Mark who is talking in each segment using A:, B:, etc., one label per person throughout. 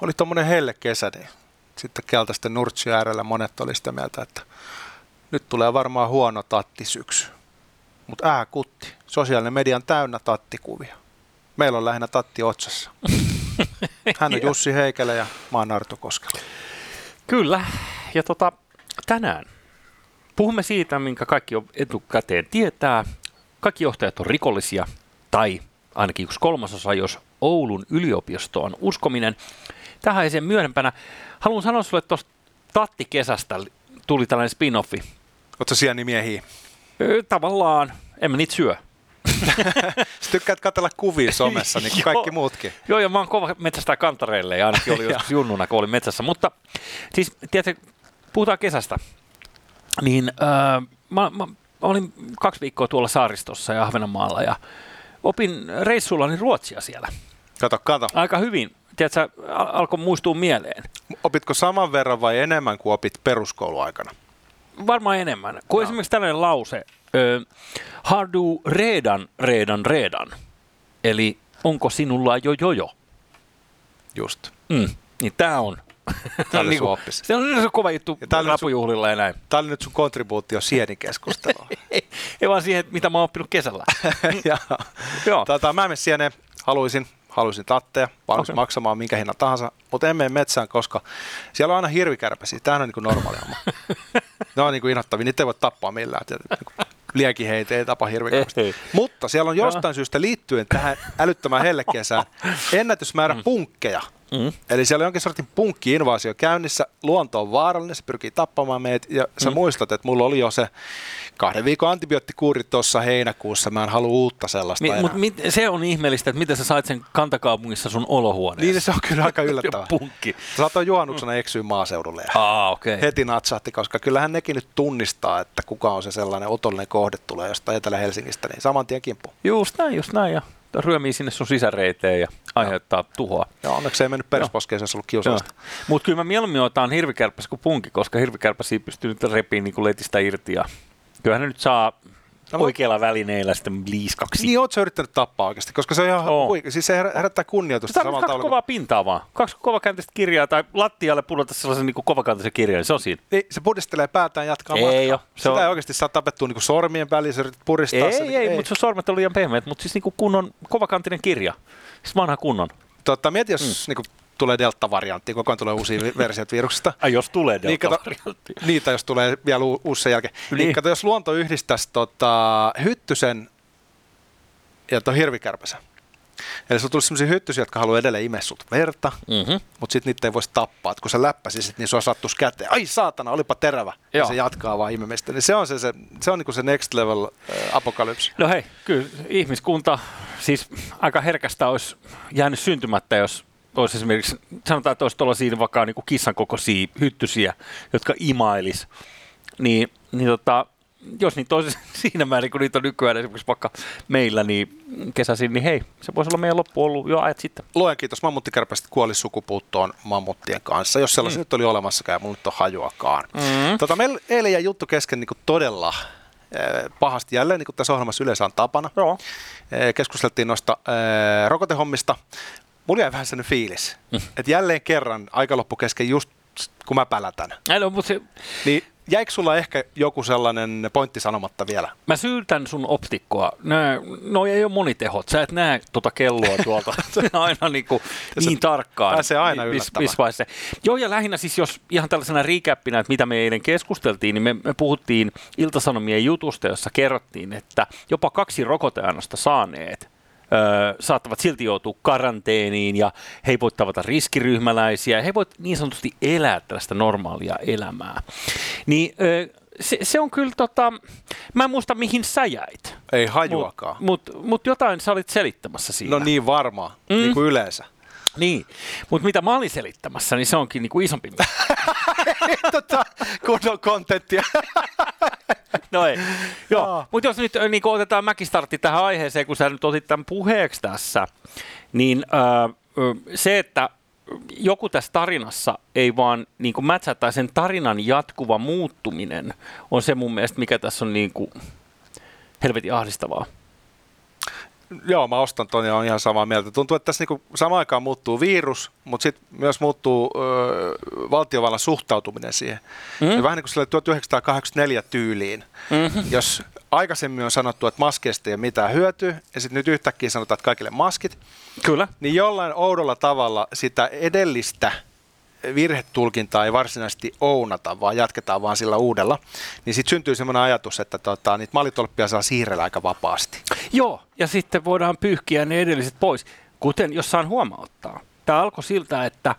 A: oli tuommoinen helle kesä, niin sitten keltaisten nurtsi äärellä monet oli sitä mieltä, että nyt tulee varmaan huono tattisyksy. Mutta ää kutti, sosiaalinen media on täynnä tattikuvia. Meillä on lähinnä tatti otsassa. Hän on Jussi Heikelä ja mä oon Arto Koskela.
B: Kyllä, ja tota, tänään puhumme siitä, minkä kaikki on etukäteen tietää. Kaikki johtajat on rikollisia, tai ainakin yksi kolmasosa, jos Oulun yliopisto on uskominen. Tähän sen myöhempänä. Haluan sanoa sulle tuosta Tatti-kesästä tuli tällainen spin-offi.
A: Oletko siellä miehiä?
B: Tavallaan. En mä niitä syö.
A: Sä tykkäät katsella kuvia somessa, niin kuin kaikki muutkin.
B: Joo, ja mä oon kova metsästä kantareille, ja ainakin oli joskus junnuna, kun olin metsässä. Mutta siis, tiedätkö, puhutaan kesästä. Niin äh, mä, mä, olin kaksi viikkoa tuolla saaristossa ja Ahvenanmaalla, ja opin reissullani ruotsia siellä.
A: Kato, kato.
B: Aika hyvin. Tiedätkö, al- alkoi muistua mieleen.
A: Opitko saman verran vai enemmän kuin opit peruskouluaikana?
B: Varmaan enemmän. Kuin esimerkiksi tällainen lause. Ö, har du redan, redan, redan? Eli onko sinulla jo jo jo?
A: Just.
B: Mm. Niin tää on.
A: Tää oli
B: Niinku. Se on se kova juttu
A: Ja nyt sun-
B: rapujuhlilla ja näin.
A: Tämä oli nyt sun kontribuutio sienikeskusteluun.
B: Ei, ei vaan siihen, mitä mä oon oppinut kesällä.
A: ja,
B: Joo.
A: tota, mä menen sieneen, haluaisin, haluaisin tatteja, valmis okay. maksamaan minkä hinnan tahansa, mutta en mene metsään, koska siellä on aina hirvikärpäsiä. Tämähän on niin kuin normaali homma. ne on niin kuin inhottavia, niitä ei voi tappaa millään. Niin kuin liekiheitä ei tapa hirvikärpäsiä.
B: Ei.
A: Mutta siellä on jostain syystä liittyen tähän älyttömään hellekesään ennätysmäärä punkkeja.
B: Mm.
A: Eli siellä on jonkin sortin punkki-invaasio käynnissä, luonto on vaarallinen, se pyrkii tappamaan meitä, ja sä mm. muistat, että mulla oli jo se kahden viikon antibioottikuuri tuossa heinäkuussa, mä en halua uutta sellaista
B: Mi,
A: enää.
B: mut mit, se on ihmeellistä, että miten sä sait sen kantakaupungissa sun olohuoneessa.
A: Niin se on kyllä aika yllättävää.
B: Punkki.
A: Saatoin juhannuksena eksyä maaseudulle ja
B: Aa. Okay.
A: heti natsahti, koska kyllähän nekin nyt tunnistaa, että kuka on se sellainen otollinen kohde tulee jostain Etelä-Helsingistä, niin saman tien kimppu.
B: Just näin, just näin. Ja ryömii sinne sun sisäreiteen ja aiheuttaa tuhoa.
A: Ja onneksi ei mennyt persposkeen, se olisi ollut kiusallista.
B: Mutta kyllä mä mieluummin otan hirvikärpäs kuin punki, koska hirvikärpäsiä pystyy nyt repiin niin letistä irti. Ja kyllähän ne nyt saa
A: No,
B: no, oikealla välineellä sitten liiskaksi.
A: Niin oot sä yrittänyt tappaa oikeasti, koska se on ihan huikea. Siis se herä- herättää
B: Se
A: kunnioitusta
B: tarvitsee
A: samalla
B: kaksi
A: tavalla. kuin-
B: kovaa pintaa vaan. Kaksi kovakäänteistä kirjaa tai lattialle pudota sellaisen niin kovakäänteisen kirjan, niin se on siinä.
A: Ei, se pudistelee päätään jatkaa
B: Ei
A: matkaa.
B: oo, se
A: Sitä
B: on-
A: ei oikeasti saa tapettua niin sormien väliin, sä yrität puristaa
B: Ei,
A: sen.
B: ei, ei, mutta se sormet on liian pehmeät, mutta siis niin kunnon kovakantinen kirja. Siis vanha kunnon.
A: Tota, mieti, jos mm. niin tulee delta-variantti, koko ajan tulee uusia versioita viruksesta.
B: Ai jos tulee
A: Niin,
B: delta-variantti.
A: niitä, jos tulee vielä u- uusi sen jälkeen. Niin.
B: Niin.
A: niin kato, jos luonto yhdistäisi tota, hyttysen ja tuon hirvikärpäsen. Eli sulla tulisi sellaisia hyttysiä, jotka haluaa edelleen imeä sulta verta,
B: Mm-hmm.
A: mutta sitten niitä ei voisi tappaa. Et kun sä läppäsisit, niin sua sattuisi käteen. Ai saatana, olipa terävä. Ja
B: Joo.
A: se jatkaa vaan imemistä. Niin se on se, se, se, on niinku se next level äh, apokalypsi.
B: No hei, kyllä ihmiskunta siis aika herkästä olisi jäänyt syntymättä, jos olisi esimerkiksi, sanotaan, että olisi tuollaisia vaikka niin kissan kokoisia hyttysiä, jotka imailis, niin, niin tota, jos niitä olisi siinä määrin, kun niitä on nykyään esimerkiksi vaikka meillä, niin kesäisin, niin hei, se voisi olla meidän loppu ollut jo ajat sitten.
A: Luen kiitos, mammuttikärpäset kuoli sukupuuttoon mammuttien kanssa, jos sellaisia mm. nyt oli olemassakaan ja mulla nyt on hajuakaan. Mm. Tota, meillä eilen jäi juttu kesken niin todella eh, pahasti jälleen, niin kuin tässä ohjelmassa yleensä on tapana.
B: Joo.
A: Eh, Keskusteltiin noista eh, rokotehommista. Mulla jäi vähän sellainen fiilis, mm. että jälleen kerran aika loppu kesken just kun mä pälätän.
B: No, mutta se,
A: Niin jäikö sulla ehkä joku sellainen pointti sanomatta vielä?
B: Mä syytän sun optikkoa. Nää, no ei ole monitehot. Sä et näe tuota kelloa tuolta aina niinku niin tarkkaan.
A: pääsee aina
B: missä vaiheessa. Joo, ja lähinnä siis jos ihan tällaisena recappina, että mitä me eilen keskusteltiin, niin me, me puhuttiin Iltasanomien jutusta, jossa kerrottiin, että jopa kaksi rokoteannosta saaneet Öö, saattavat silti joutua karanteeniin ja he ei voi tavata riskiryhmäläisiä. He voivat niin sanotusti elää tällaista normaalia elämää. Niin öö, se, se on kyllä tota, mä en muista mihin sä jäit.
A: Ei hajuakaan.
B: Mutta mut, mut jotain sä olit selittämässä siinä.
A: No niin varmaan, mm. niin kuin yleensä.
B: Niin, mutta mitä mä olin selittämässä, niin se onkin niinku isompi.
A: tota, kunnon kontenttia.
B: no ei. Joo,
A: Aa.
B: mutta jos nyt äh, niin otetaan mäkistartti tähän aiheeseen, kun sä nyt otit tämän puheeksi tässä, niin äh, se, että joku tässä tarinassa ei vaan niin kuin tai sen tarinan jatkuva muuttuminen on se mun mielestä, mikä tässä on niin kuin helvetin ahdistavaa.
A: Joo, mä ostan ton ja on ihan samaa mieltä. Tuntuu, että tässä niinku samaan aikaan muuttuu virus, mutta sitten myös muuttuu ö, valtiovallan suhtautuminen siihen. Mm. Ja vähän niin kuin sille 1984 tyyliin. Mm-hmm. Jos aikaisemmin on sanottu, että maskeista ei ole mitään hyötyä, ja sitten nyt yhtäkkiä sanotaan, että kaikille maskit,
B: Kyllä.
A: niin jollain oudolla tavalla sitä edellistä virhetulkintaa ei varsinaisesti ounata, vaan jatketaan vaan sillä uudella, niin sitten syntyy semmoinen ajatus, että tota, niitä mallitolppia saa siirrellä aika vapaasti.
B: Joo, ja sitten voidaan pyyhkiä ne edelliset pois, kuten jos saan huomauttaa. Tämä alkoi siltä, että,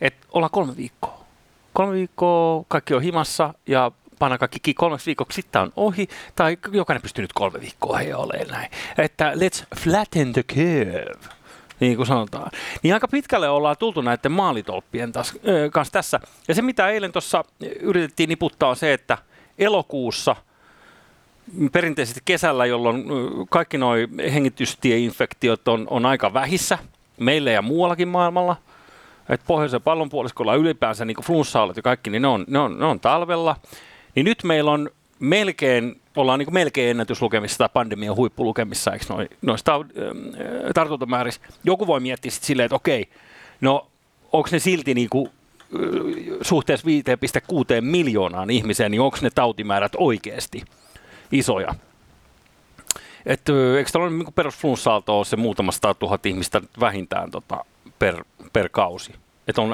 B: että ollaan kolme viikkoa. Kolme viikkoa, kaikki on himassa ja panna kaikki kolmeksi viikoksi, sitten on ohi, tai jokainen pystyy nyt kolme viikkoa hei olemaan näin. Että let's flatten the curve niin kuin sanotaan. Niin aika pitkälle ollaan tultu näiden maalitolppien taas, ö, kanssa tässä. Ja se, mitä eilen tuossa yritettiin niputtaa, on se, että elokuussa, perinteisesti kesällä, jolloin kaikki nuo hengitystieinfektiot on, on aika vähissä, meillä ja muuallakin maailmalla, että pohjoisen pallonpuoliskolla ylipäänsä niin flunssa ja kaikki, niin ne on, ne, on, ne on talvella. Niin nyt meillä on melkein, ollaan niin melkein ennätyslukemissa tai pandemian huippulukemissa, eikö noi, noista äh, tartuntamäärissä. Joku voi miettiä sitten silleen, että okei, no onko ne silti niin kuin, äh, suhteessa 5,6 miljoonaan ihmiseen, niin onko ne tautimäärät oikeasti isoja? Että eikö tällainen niin perusflunssaalto ole se muutama sata tuhat ihmistä vähintään tota, per, per kausi? Että on,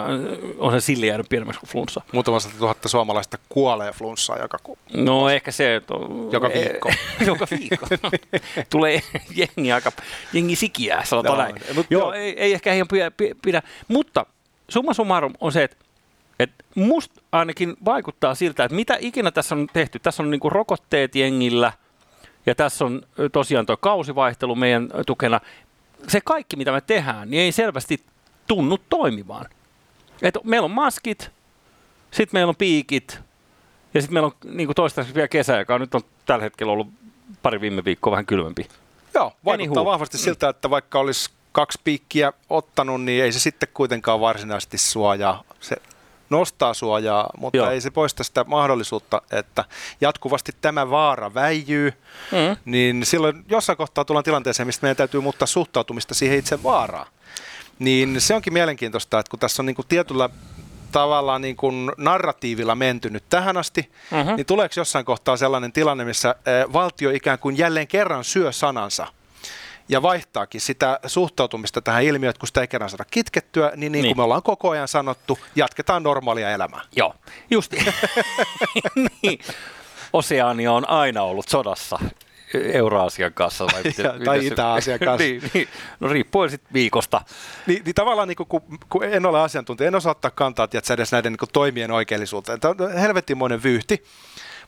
B: on se silli jäänyt pienemmäksi kuin flunssa.
A: Muutama sata tuhatta suomalaista kuolee flunssaan joka ku...
B: No ehkä se... Että on,
A: joka viikko.
B: joka viikko. Tulee jengi aika, jengi sikiää, sanotaan
A: Joo,
B: näin.
A: mut
B: Joo,
A: joo.
B: ei, ei ehkä ihan pidä, pidä. Mutta summa summarum on se, että että musta ainakin vaikuttaa siltä, että mitä ikinä tässä on tehty. Tässä on niinku rokotteet jengillä ja tässä on tosiaan tuo kausivaihtelu meidän tukena. Se kaikki, mitä me tehdään, niin ei selvästi tunnu toimivaan. Et meillä on maskit, sitten meillä on piikit ja sitten meillä on niin toistaiseksi vielä kesä, joka on nyt on tällä hetkellä ollut pari viime viikkoa vähän kylmempi.
A: Joo, vaikuttaa
B: Anywho.
A: vahvasti siltä, että vaikka olisi kaksi piikkiä ottanut, niin ei se sitten kuitenkaan varsinaisesti suojaa. Se nostaa suojaa, mutta
B: Joo.
A: Ei se poista sitä mahdollisuutta, että jatkuvasti tämä vaara väijyy,
B: Mm.
A: niin silloin jossain kohtaa tullaan tilanteeseen, mistä meidän täytyy muuttaa suhtautumista siihen itse vaaraan. Niin se onkin mielenkiintoista, että kun tässä on niin kuin tietyllä tavallaan niin kuin narratiivilla menty nyt tähän asti,
B: Mhm.
A: niin tuleeko jossain kohtaa sellainen tilanne, missä eh, valtio ikään kuin jälleen kerran syö sanansa ja vaihtaakin sitä suhtautumista tähän ilmiöön, että kun sitä ei kerran saada kitkettyä, niin niin,
B: Niin.
A: niin kuin me ollaan koko ajan sanottu, jatketaan normaalia elämää.
B: Joo, just niin. Oseania on aina ollut sodassa Euraasian kanssa. Vai miten-
A: Ja- tai Itä-Aasian kanssa.
B: niin, niin. No riippuen sitten viikosta.
A: Niin, niin tavallaan niin kuin, kun, kun en ole asiantuntija, en osaa ottaa kantaa tiedätkö, edes näiden niin kuin, toimien oikeellisuuteen. Tämä on helvettinmoinen vyyhti.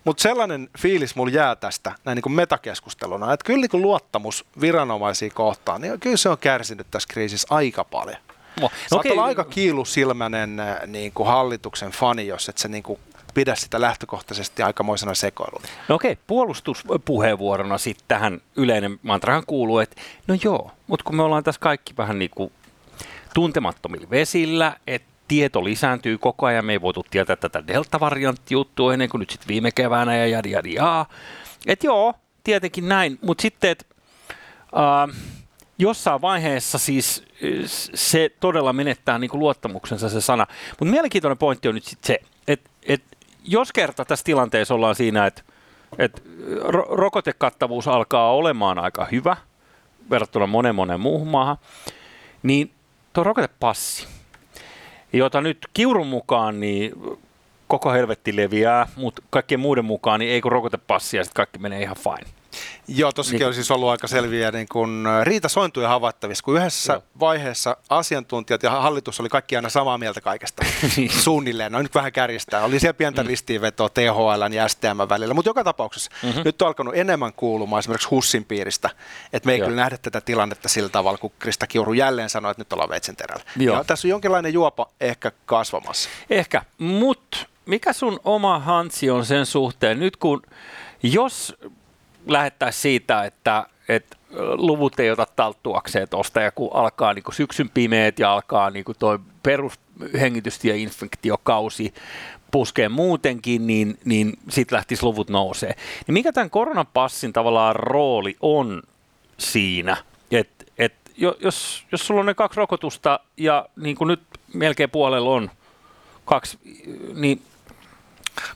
A: Mutta sellainen fiilis mulla jää tästä näin niin kuin metakeskusteluna, että kyllä niin kuin luottamus viranomaisia kohtaan, niin kyllä se on kärsinyt tässä kriisissä aika paljon.
B: No,
A: Sä
B: okei.
A: okay. olla aika kiilusilmäinen äh, niin kuin hallituksen fani, jos et sä niin kuin pidä sitä lähtökohtaisesti aikamoisena sekoiluna.
B: No okei, puolustuspuheenvuorona sitten tähän yleinen mantrahan kuuluu, että no joo, mutta kun me ollaan tässä kaikki vähän niin kuin tuntemattomilla vesillä, että tieto lisääntyy koko ajan, me ei voitu tietää tätä delta-variantti-juttua ennen kuin nyt sitten viime keväänä ja jadi jadi jaa. Että joo, tietenkin näin, mutta sitten, että äh, jossain vaiheessa siis äh, se todella menettää niin luottamuksensa se sana. Mutta mielenkiintoinen pointti on nyt sitten se, jos kerta tässä tilanteessa ollaan siinä, että, että ro- rokotekattavuus alkaa olemaan aika hyvä verrattuna monen monen muuhun maahan, niin tuo rokotepassi, jota nyt kiurun mukaan niin koko helvetti leviää, mutta kaikkien muiden mukaan niin ei kun rokotepassia ja sitten kaikki menee ihan fine.
A: Joo, tossakin
B: Niin.
A: on siis ollut aika selviä niin kun riitasointuja havaittavissa, kun yhdessä
B: Joo.
A: vaiheessa asiantuntijat ja hallitus oli kaikki aina samaa mieltä kaikesta suunnilleen. No nyt vähän kärjistää. Oli siellä pientä mm. ristiinvetoa THL ja STM välillä, mutta joka tapauksessa
B: Mhm.
A: mm-hmm. nyt on alkanut enemmän kuulumaan esimerkiksi HUSin piiristä, että me ei
B: Joo.
A: kyllä nähdä tätä tilannetta sillä tavalla, kun Krista Kiuru jälleen sanoi, että nyt ollaan veitsenterällä.
B: Joo.
A: Ja tässä on jonkinlainen juopa ehkä kasvamassa.
B: Ehkä, mutta mikä sun oma hansi on sen suhteen? Nyt kun, jos lähettäisiin siitä, että, että luvut ei ota talttuakseen tuosta ja kun alkaa niin kuin syksyn pimeät ja alkaa niin kuin toi perushengitystieinfektiokausi puskee muutenkin, niin, niin sitten lähtisi luvut nousee. Niin mikä tämän koronapassin tavallaan rooli on siinä, että jos, jos sulla on ne kaksi rokotusta ja niin kuin nyt melkein puolella on kaksi, niin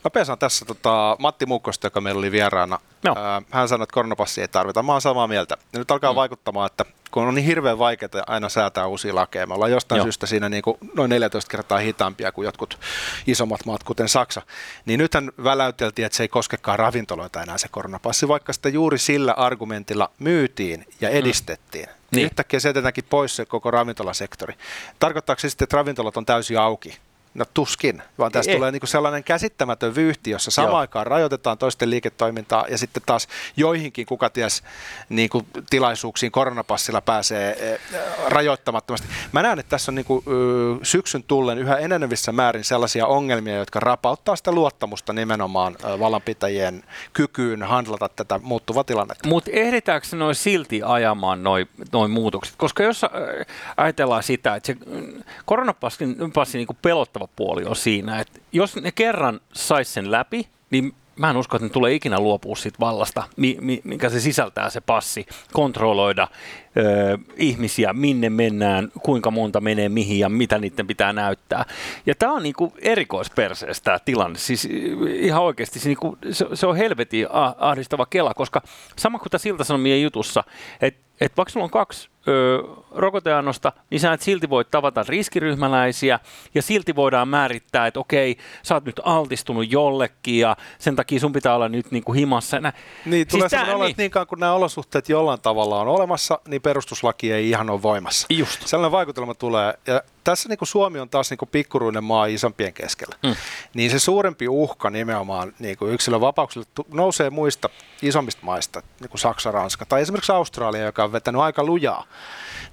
A: Mä pesaan tässä tota, Matti Muukkosta, joka meillä oli vieraana.
B: No.
A: Hän sanoi, että koronapassia ei tarvita. Mä oon samaa mieltä. Ja nyt alkaa mm. vaikuttamaan, että kun on niin hirveän vaikeaa aina säätää uusia lakeja. Me ollaan jostain
B: Joo.
A: syystä siinä niin kuin noin 14 kertaa hitaampia kuin jotkut isommat maat, kuten Saksa. Niin nythän väläyteltiin, että se ei koskekaan ravintoloita enää se koronapassi, vaikka sitä juuri sillä argumentilla myytiin ja edistettiin. Mm.
B: Niin.
A: Yhtäkkiä se jätetäänkin pois se koko ravintolasektori. Tarkoittaako se sitten, että ravintolat on täysin auki? No tuskin, vaan tästä
B: Ei.
A: tulee niinku sellainen käsittämätön vyyhti, jossa samaan
B: Joo.
A: aikaan rajoitetaan toisten liiketoimintaa ja sitten taas joihinkin, kuka ties, niinku tilaisuuksiin koronapassilla pääsee eh, rajoittamattomasti. Mä näen, että tässä on niinku, ö, syksyn tullen yhä enenevissä määrin sellaisia ongelmia, jotka rapauttaa sitä luottamusta nimenomaan vallanpitäjien kykyyn handlata tätä muuttuvaa tilannetta.
B: Mutta ehditäänkö noin silti ajamaan noin noi muutokset? Koska jos ajatellaan sitä, että se mm, koronapassin passin pelottava puoli on siinä, että jos ne kerran sais sen läpi, niin mä en usko, että ne tulee ikinä luopua siitä vallasta, mi, mi, mikä se sisältää se passi, kontrolloida ö, ihmisiä, minne mennään, kuinka monta menee mihin ja mitä niiden pitää näyttää. Ja tämä on niinku erikoisperseessä tämä tilanne. Siis ihan oikeasti se, niinku, se, se on helvetin ahdistava kela, koska sama kuin tässä Ilta-Sanomien jutussa, että et vaikka sulla on kaksi ö, rokoteannosta, niin sä et silti voi tavata riskiryhmäläisiä ja silti voidaan määrittää, että okei, sä oot nyt altistunut jollekin ja sen takia sun pitää olla nyt niinku himassa. Nä,
A: Niin, tulee
B: Siis tää-
A: siis olo,
B: niin.
A: että niin kauan kun nämä olosuhteet jollain tavalla on olemassa, niin perustuslaki ei ihan ole voimassa.
B: Just.
A: Sellainen vaikutelma tulee. Ja tässä niin kuin Suomi on taas niin kuin pikkuruinen maa isompien keskellä.
B: Mm.
A: Niin se suurempi uhka nimenomaan niin kuin yksilön vapauksille nousee muista isommista maista, niin kuin Saksa, Ranska tai esimerkiksi Australia, joka on vetänyt aika lujaa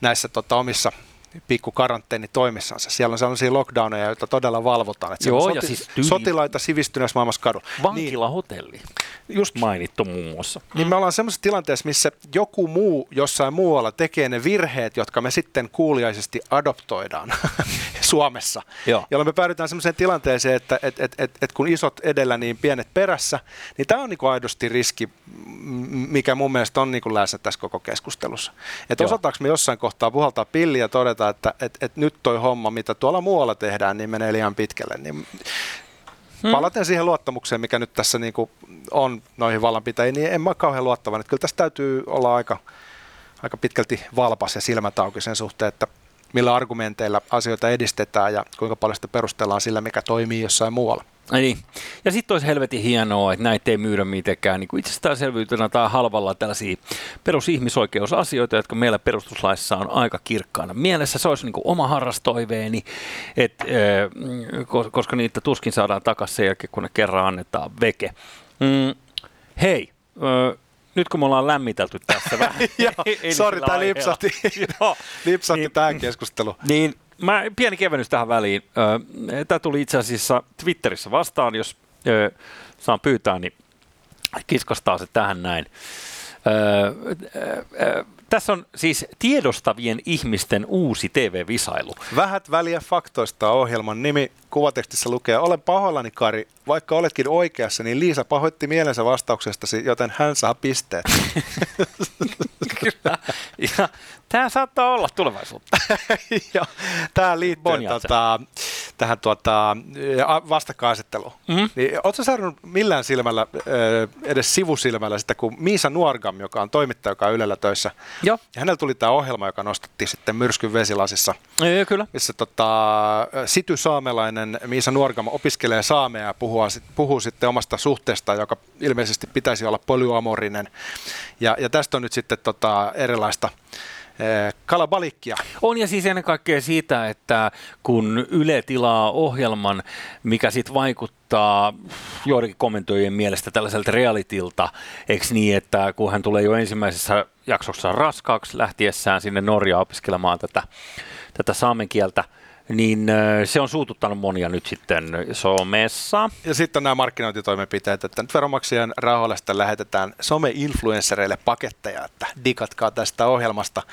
A: näissä tota, omissa pikku karanteenitoimissansa. Siellä on sellaisia lockdowneja, joita todella valvotaan. Että
B: Joo,
A: on
B: ja
A: soti-
B: siis tyyli-
A: sotilaita sivistyneessä maailmassa kadulla. Niin,
B: Vankilahotelli
A: just
B: mainittu muun muassa.
A: niin me ollaan semmoisessa tilanteessa, missä joku muu jossain muualla tekee ne virheet, jotka me sitten kuuliaisesti adoptoidaan Suomessa.
B: Joo.
A: Jolloin me päädytään semmoiseen tilanteeseen, että et, et, et, et kun isot edellä, niin pienet perässä, niin tämä on niinku aidosti riski, mikä mun mielestä on niinku läsnä tässä koko keskustelussa. Että
B: Joo.
A: osataanko me jossain kohtaa puhaltaa pilliä ja todeta, että et, et nyt toi homma, mitä tuolla muualla tehdään, niin menee liian pitkälle. Niin Palaten siihen luottamukseen, mikä nyt tässä niin kuin on noihin vallanpitäjiin, niin en mä ole kauhean luottavan. Että kyllä tässä täytyy olla aika, aika pitkälti valpas ja silmät auki sen suhteen, että millä argumenteilla asioita edistetään ja kuinka paljon sitä perustellaan sillä, mikä toimii jossain muualla.
B: Ai Niin. Ja sitten olisi helvetin hienoa, että näitä ei myydä mitenkään niin itsestäänselvyytenä tai halvalla tällaisia perusihmisoikeusasioita, jotka meillä perustuslaissa on aika kirkkaana mielessä. Se olisi niin kuin oma harrastoiveeni, et, ko- koska niitä tuskin saadaan takaisin sen jälkeen, kun ne kerran annetaan veke. Mm, hei, nyt kun me ollaan lämmitelty tässä vähän. Eilisellä
A: sori, tämä lipsahti, lipsahti
B: Niin.
A: tähän keskusteluun.
B: Niin, mä, pieni kevennys tähän väliin. Tämä tuli itse asiassa Twitterissä vastaan, jos ö, saan pyytää, niin kiskastaa se tähän näin. Ö, ö, ö, tässä on siis tiedostavien ihmisten uusi TV-visailu.
A: Vähät väliä faktoista ohjelman nimi. Kuvatekstissä lukee, olen pahoillani Kari, vaikka oletkin oikeassa, niin Liisa pahoitti mielensä vastauksestasi, joten hän saa pisteet.
B: Kyllä. Ja tämä saattaa olla tulevaisuutta.
A: tämä liittyy
B: Bonjatse.
A: tota, tähän tuota, vastakkainasetteluun.
B: Mhm.
A: Niin, Oletko seurannut millään silmällä, edes sivusilmällä sitä, kun Miisa Nuorgam, joka on toimittaja, joka on Ylellä töissä,
B: Joo,
A: ja hänellä tuli tämä ohjelma, joka nostettiin sitten myrskyn vesilasissa,
B: kyllä.
A: missä tota, Sity Saamelainen Miisa Nuorgam opiskelee saamea ja puhuu, puhuu sitten omasta suhteesta, joka ilmeisesti pitäisi olla polyamorinen. Ja, ja tästä on nyt sitten tota, erilaista eh, kalabalikkia.
B: On ja siis ennen kaikkea siitä, että kun Yle tilaa ohjelman, mikä sitten vaikuttaa joidenkin kommentoijien mielestä tällaiselta realitilta, eikö niin, että kun hän tulee jo ensimmäisessä jaksossa raskaaksi lähtiessään sinne Norjaan opiskelemaan tätä, tätä saamen kieltä, niin ö, se on suututtanut monia nyt sitten somessa.
A: Ja sitten on nämä markkinointitoimenpiteet, että nyt veronmaksajien rahoilla sitten lähetetään some-influenssereille paketteja, että digatkaa tästä ohjelmasta.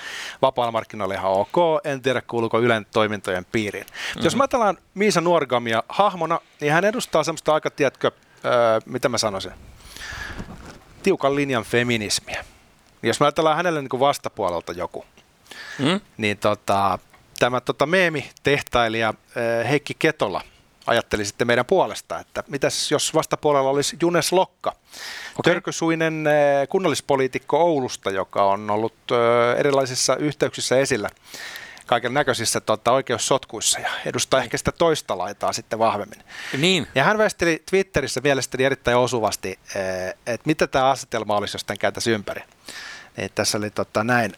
A: Vapaalla markkinoilla ihan ok, en tiedä kuuluuko Ylen toimintojen piiriin. Mm-hmm. Jos mä ajatellaan Miisa Nuorgamia hahmona, niin hän edustaa semmoista aika, tiedätkö, öö, mitä mä sanoisin, tiukan linjan feminismiä. Jos me ajatellaan hänelle niin kuin vastapuolelta joku, mm? niin tota, tämä tota, meemi-tehtailija Heikki Ketola ajatteli sitten meidän puolesta, että mitäs jos vastapuolella olisi Junes Lokka, okay. törkysuinen kunnallispoliitikko Oulusta, joka on ollut erilaisissa yhteyksissä esillä kaiken näköisissä tota, oikeussotkuissa ja edustaa ehkä sitä toista laitaa sitten vahvemmin.
B: Niin.
A: Ja hän väisteli Twitterissä mielestäni erittäin osuvasti, että mitä tämä asetelma olisi, jos tämän käytäisiin ympäri. Niin tässä oli tota, näin.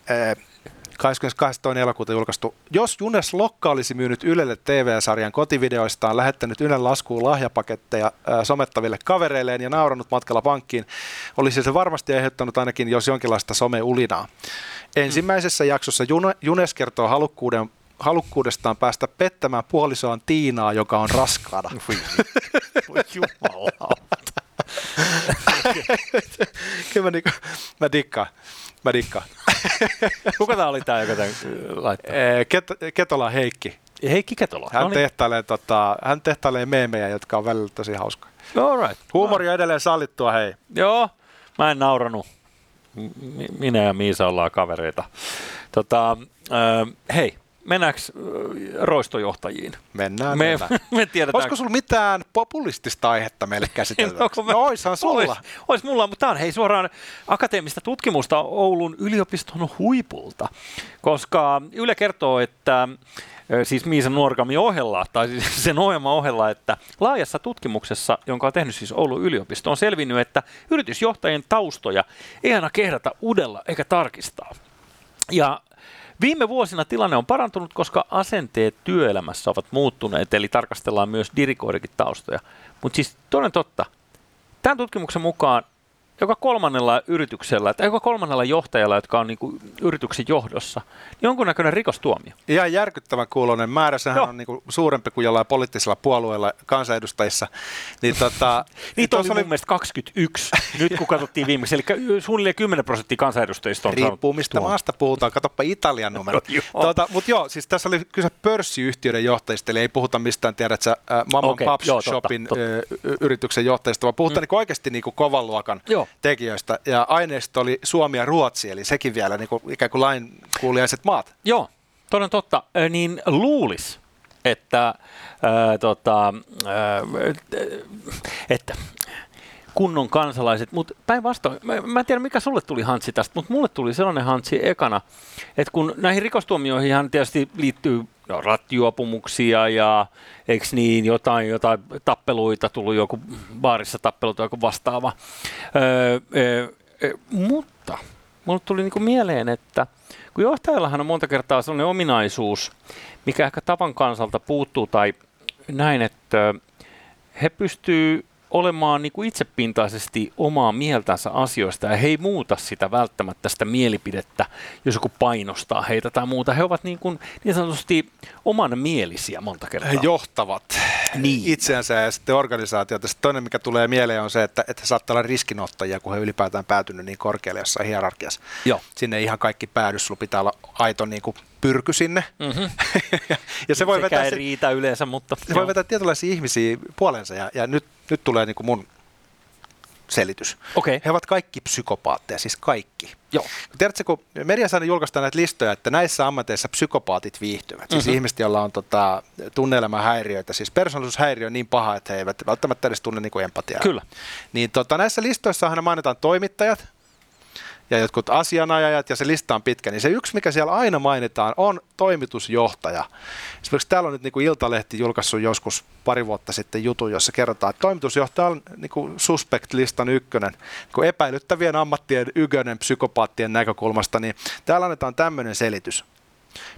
A: 22. elokuuta julkaistu. Jos Junes Lokka olisi myynyt Ylelle TV-sarjan kotivideoistaan, lähettänyt Ylen laskuun lahjapaketteja ää, somettaville kavereilleen ja nauranut matkalla pankkiin, olisi se varmasti aiheuttanut ainakin jos jonkinlaista someulinaa. Ensimmäisessä jaksossa Junes kertoo halukkuuden halukkuudestaan päästä pettämään puolisoaan Tiinaa, joka on raskaana.
B: Voi jumalauta.
A: Kyllä mä, niinku, mä dikkaan. Mä dikkaan.
B: Kuka tämä oli tämä, joka tämän laittaa?
A: Ket- Ketola Heikki.
B: Heikki Ketola.
A: Hän, no niin. tehtailee, tota, hän tehtailee meemejä, jotka on välillä tosi hauskoja.
B: All right.
A: Huumori on edelleen sallittua, hei.
B: Joo, mä en nauranut. Minä ja Miisa ollaan kavereita. Tota, äh, hei, mennäänkö roistojohtajiin?
A: Mennään,
B: me,
A: mennään.
B: me tiedetään.
A: Olisiko sulla mitään populistista aihetta meille käsiteltäväksi? no, no oishan sulla. Ois,
B: ois mulla, mutta tämä on hei suoraan akateemista tutkimusta Oulun yliopiston huipulta, koska Yle kertoo, että siis Miisan Nuorgami ohella, tai siis sen ohjelman ohella, että laajassa tutkimuksessa, jonka on tehnyt siis Oulun yliopisto, on selvinnyt, että yritysjohtajien taustoja ei aina kehdata udella eikä tarkistaa. Ja Viime vuosina tilanne on parantunut, koska asenteet työelämässä ovat muuttuneet, eli tarkastellaan myös dirikoidikin taustoja. Mutta siis toden totta, tämän tutkimuksen mukaan joka kolmannella yrityksellä, tai joka kolmannella johtajalla, jotka on niin kuin yrityksen johdossa, niin jonkunnäköinen rikostuomio.
A: Ihan järkyttävän kuulonen määrä, sehän Joo. on niin kuin suurempi kuin jollain poliittisella puolueella kansanedustajissa.
B: Niin, tota, Niitä oli, oli mun mielestä 21, nyt kun katsottiin viimeksi, eli suunnilleen 10 prosenttia kansanedustajista on
A: Riippuu mistä tuon. maasta puhutaan, katsoppa Italian numero. tuota, Mutta joo, siis tässä oli kyse pörssiyhtiöiden johtajista, eli ei puhuta mistään, tiedät sä, Mamman okay, Paps joo, Shopin totta, totta. yrityksen johtajista, vaan puhutaan mm. niin oikeasti niin kuin kovan luokan joo tekijöistä. Ja aineisto oli Suomi ja Ruotsi, eli sekin vielä niin kuin, ikään kuin lain kuuliaiset maat.
B: Joo, toden totta. Niin luulis, että, ää, tota, ää, että kunnon kansalaiset, mutta päinvastoin, mä, mä en tiedä mikä sulle tuli hantsi tästä, mutta mulle tuli sellainen hantsi ekana, että kun näihin rikostuomioihin tietysti liittyy no, rattijuopumuksia ja eikö niin, jotain, jotain tappeluita, tullut joku baarissa tappelu tai joku vastaava. Öö, öö, mutta mulle tuli niinku mieleen, että kun johtajallahan on monta kertaa sellainen ominaisuus, mikä ehkä tavan kansalta puuttuu tai näin, että he pystyy olemaan niin kuin itsepintaisesti omaa mieltänsä asioista ja he ei muuta sitä välttämättä sitä mielipidettä, jos joku painostaa heitä tai muuta. He ovat niin, kuin, niin sanotusti oman mielisiä monta kertaa.
A: He johtavat niin. itseänsä ja sitten organisaatiota. Sitten toinen, mikä tulee mieleen, on se, että, että he saattaa olla riskinottajia, kun he ylipäätään päätynyt niin korkealle jossain hierarkiassa.
B: Joo.
A: Sinne ei ihan kaikki päädy, sulla pitää olla aito niin kuin pyrky sinne. Mm-hmm.
B: ja se voi vetää, ei riitä yleensä, mutta...
A: Se voi vetää tietynlaisia ihmisiä puolensa ja, ja nyt, nyt tulee niin kuin mun selitys.
B: Okay.
A: He ovat kaikki psykopaatteja, siis kaikki.
B: Joo.
A: Tiedätkö, kun mediassa julkaistaan näitä listoja, että näissä ammateissa psykopaatit viihtyvät. Siis mm-hmm. ihmiset, joilla on tota, tunne-elämähäiriöitä, siis persoonallisuushäiriö on niin paha, että he eivät välttämättä edes tunne niin empatiaa.
B: Kyllä.
A: Niin tota, näissä listoissa aina mainitaan toimittajat, ja jotkut asianajajat ja se lista on pitkä, niin se yksi, mikä siellä aina mainitaan, on toimitusjohtaja. Esimerkiksi täällä on nyt niin kuin Iltalehti julkaissut joskus pari vuotta sitten jutun, jossa kerrotaan, että toimitusjohtaja on niin kuin suspect-listan ykkönen, niin kuin epäilyttävien ammattien ykönen psykopaattien näkökulmasta, niin täällä annetaan tämmöinen selitys.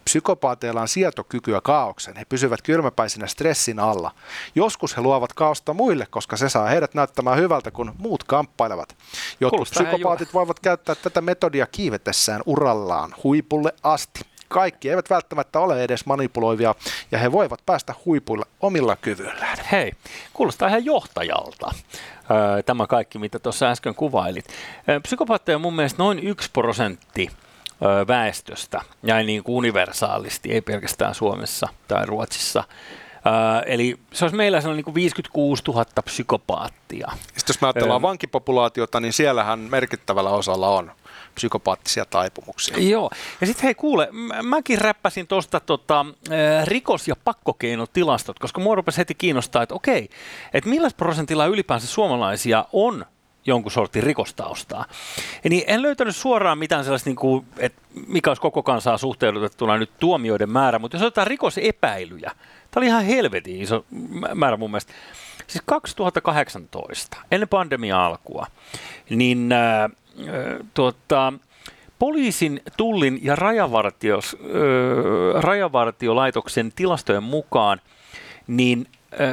A: Psykopaateilla on sietokykyä kaauksen. He pysyvät kylmäpäisinä stressin alla. Joskus he luovat kaosta muille, koska se saa heidät näyttämään hyvältä, kun muut kamppailevat. Jotkut psykopaatit voivat käyttää tätä metodia kiivetessään urallaan huipulle asti. Kaikki eivät välttämättä ole edes manipuloivia ja he voivat päästä huipuille omilla kyvyillään.
B: Hei, kuulostaa ihan johtajalta tämä kaikki, mitä tuossa äsken kuvailit. Psykopaatteja on mun mielestä noin yksi prosentti väestöstä ja niin kuin universaalisti, ei pelkästään Suomessa tai Ruotsissa. eli se olisi meillä sellainen niin 56 000 psykopaattia.
A: Sitten jos me ajatellaan vankipopulaatiota, niin siellähän merkittävällä osalla on psykopaattisia taipumuksia.
B: Joo, ja sitten hei kuule, mäkin räppäsin tuosta tota, rikos- ja pakkokeinotilastot, koska mua rupesi heti kiinnostaa, että okei, että millä prosentilla ylipäänsä suomalaisia on jonkun sortin rikostaustaa. Niin en löytänyt suoraan mitään sellaista, niin kuin, että mikä olisi koko kansaa suhteutettuna nyt tuomioiden määrä, mutta jos otetaan rikosepäilyjä, tämä oli ihan helvetin iso määrä mun mielestä. Siis 2018, ennen pandemia alkua, niin äh, tuota, poliisin, tullin ja rajavartios, äh, rajavartiolaitoksen tilastojen mukaan, niin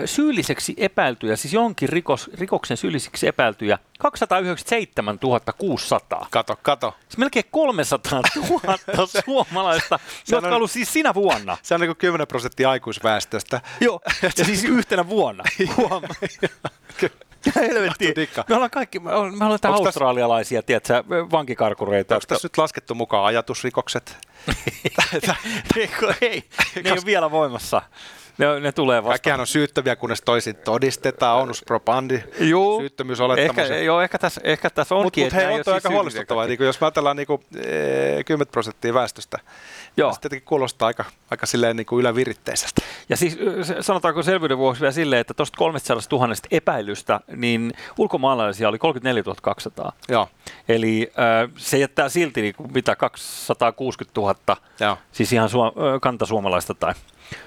B: syylliseksi epäiltyjä, siis jonkin rikos, rikoksen syylliseksi epäiltyjä, 297 600.
A: Kato, kato.
B: Siis melkein 300 000 suomalaista, jotka on ollut siis sinä vuonna.
A: Se on niin kuin 10 prosenttia aikuisväestöstä.
B: Joo, ja siis yhtenä vuonna. Huom. Helvetti. Me ollaan kaikki, me ollaan, ollaan australialaisia, tiedätkö, vankikarkureita.
A: Onko tässä nyt laskettu mukaan ajatusrikokset?
B: ei, ne ei ole vielä voimassa. Ne, ne tulee vasta.
A: Kaikkihan on syyttäviä, kunnes toisin todistetaan, onus probandi,
B: Juu,
A: syyttömyysolettamus.
B: Ehkä, joo, ehkä tässä, ehkä tässä onkin.
A: Mutta mut hei, on siis aika huolestuttavaa. Niin jos me ajatellaan niin kuin, e, 10 prosenttia väestöstä, Joo. Se tietenkin kuulostaa aika, aika silleen niin kuin yläviritteiseltä.
B: Ja siis sanotaanko selvyyden vuoksi vielä silleen, että tuosta 300 000 epäilystä, niin ulkomaalaisia oli 34 200.
A: Joo.
B: Eli äh, se jättää silti niin kuin, mitä 260 000, Joo. siis ihan suom- kantasuomalaista tai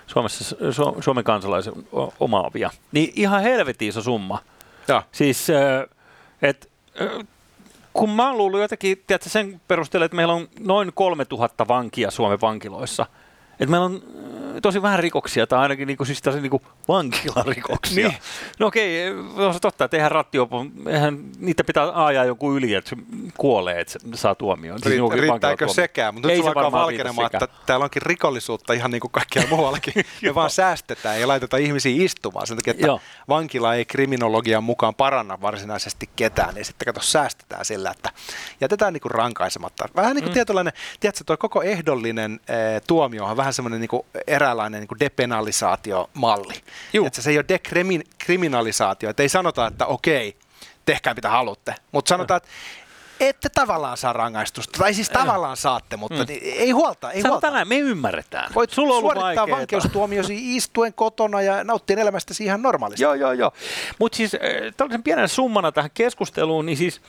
B: Suomessa, Su- Suomen kansalaisen omaavia. Niin ihan helvetin iso summa.
A: Ja.
B: Siis, että kun mä oon luullut jotenkin, tiedätkö, sen perusteella, että meillä on noin 3000 vankia Suomen vankiloissa. Että meillä on tosi vähän rikoksia, tai ainakin niinku, siis niinku vankilarikoksia. niin. No okei, okay, on se totta, että eihän rattiopo, eihän, niitä pitää ajaa joku yli, että se kuolee, että se saa tuomioon.
A: Siis Riitt, riittääkö sekään, mutta nyt sulla alkaa valkenemaan, että täällä onkin rikollisuutta ihan niin kuin kaikkialla muuallakin. Me vaan säästetään ja laitetaan ihmisiä istumaan sen takia, että Joo. vankila ei kriminologian mukaan paranna varsinaisesti ketään, niin sitten kato säästetään sillä, että jätetään niin kuin rankaisematta. Vähän niin kuin mm. tietynlainen, tiedätkö, tuo koko ehdollinen eh, tuomio on vähän semmoinen niin eräänlainen niin depenalisaatiomalli. Että se ei ole dekriminalisaatio, että ei sanota, että okei, tehkää mitä haluatte, mutta sanotaan, että ette tavallaan saa rangaistusta, tai siis tavallaan saatte, mutta mm. ei huolta. Ei
B: huolta. näin, me ymmärretään.
A: Voit Sulla on suorittaa vankeustuomiosi istuen kotona ja nauttia elämästäsi ihan normaalisti.
B: joo, joo, joo. Mutta siis tällaisen pienen summana tähän keskusteluun, niin siis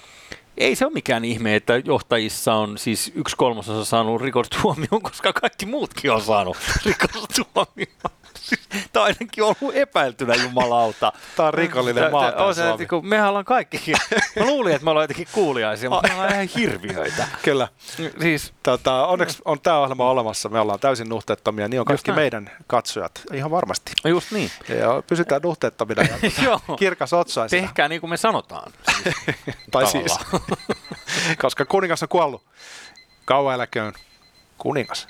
B: ei se ole mikään ihme, että johtajissa on siis yksi kolmasosa saanut rikostuomion, koska kaikki muutkin on saanut rikostuomion. Tämä on ainakin ollut epäiltynä jumalauta.
A: Tämä on rikollinen maa tämä
B: on se, että kun mehän ollaan kaikki, mä luulin, että me ollaan jotenkin kuuliaisia, mutta me ollaan ihan hirviöitä.
A: Kyllä. Siis, tota, onneksi on tämä ohjelma olemassa, me ollaan täysin nuhteettomia, niin on kaikki meidän katsojat, ihan varmasti.
B: Just niin.
A: Ja pysytään nuhteettomina ja kirkas otsaisena.
B: Tehkää niin kuin me sanotaan.
A: tai siis, koska kuningas on kuollut. Kauan eläköön kuningas.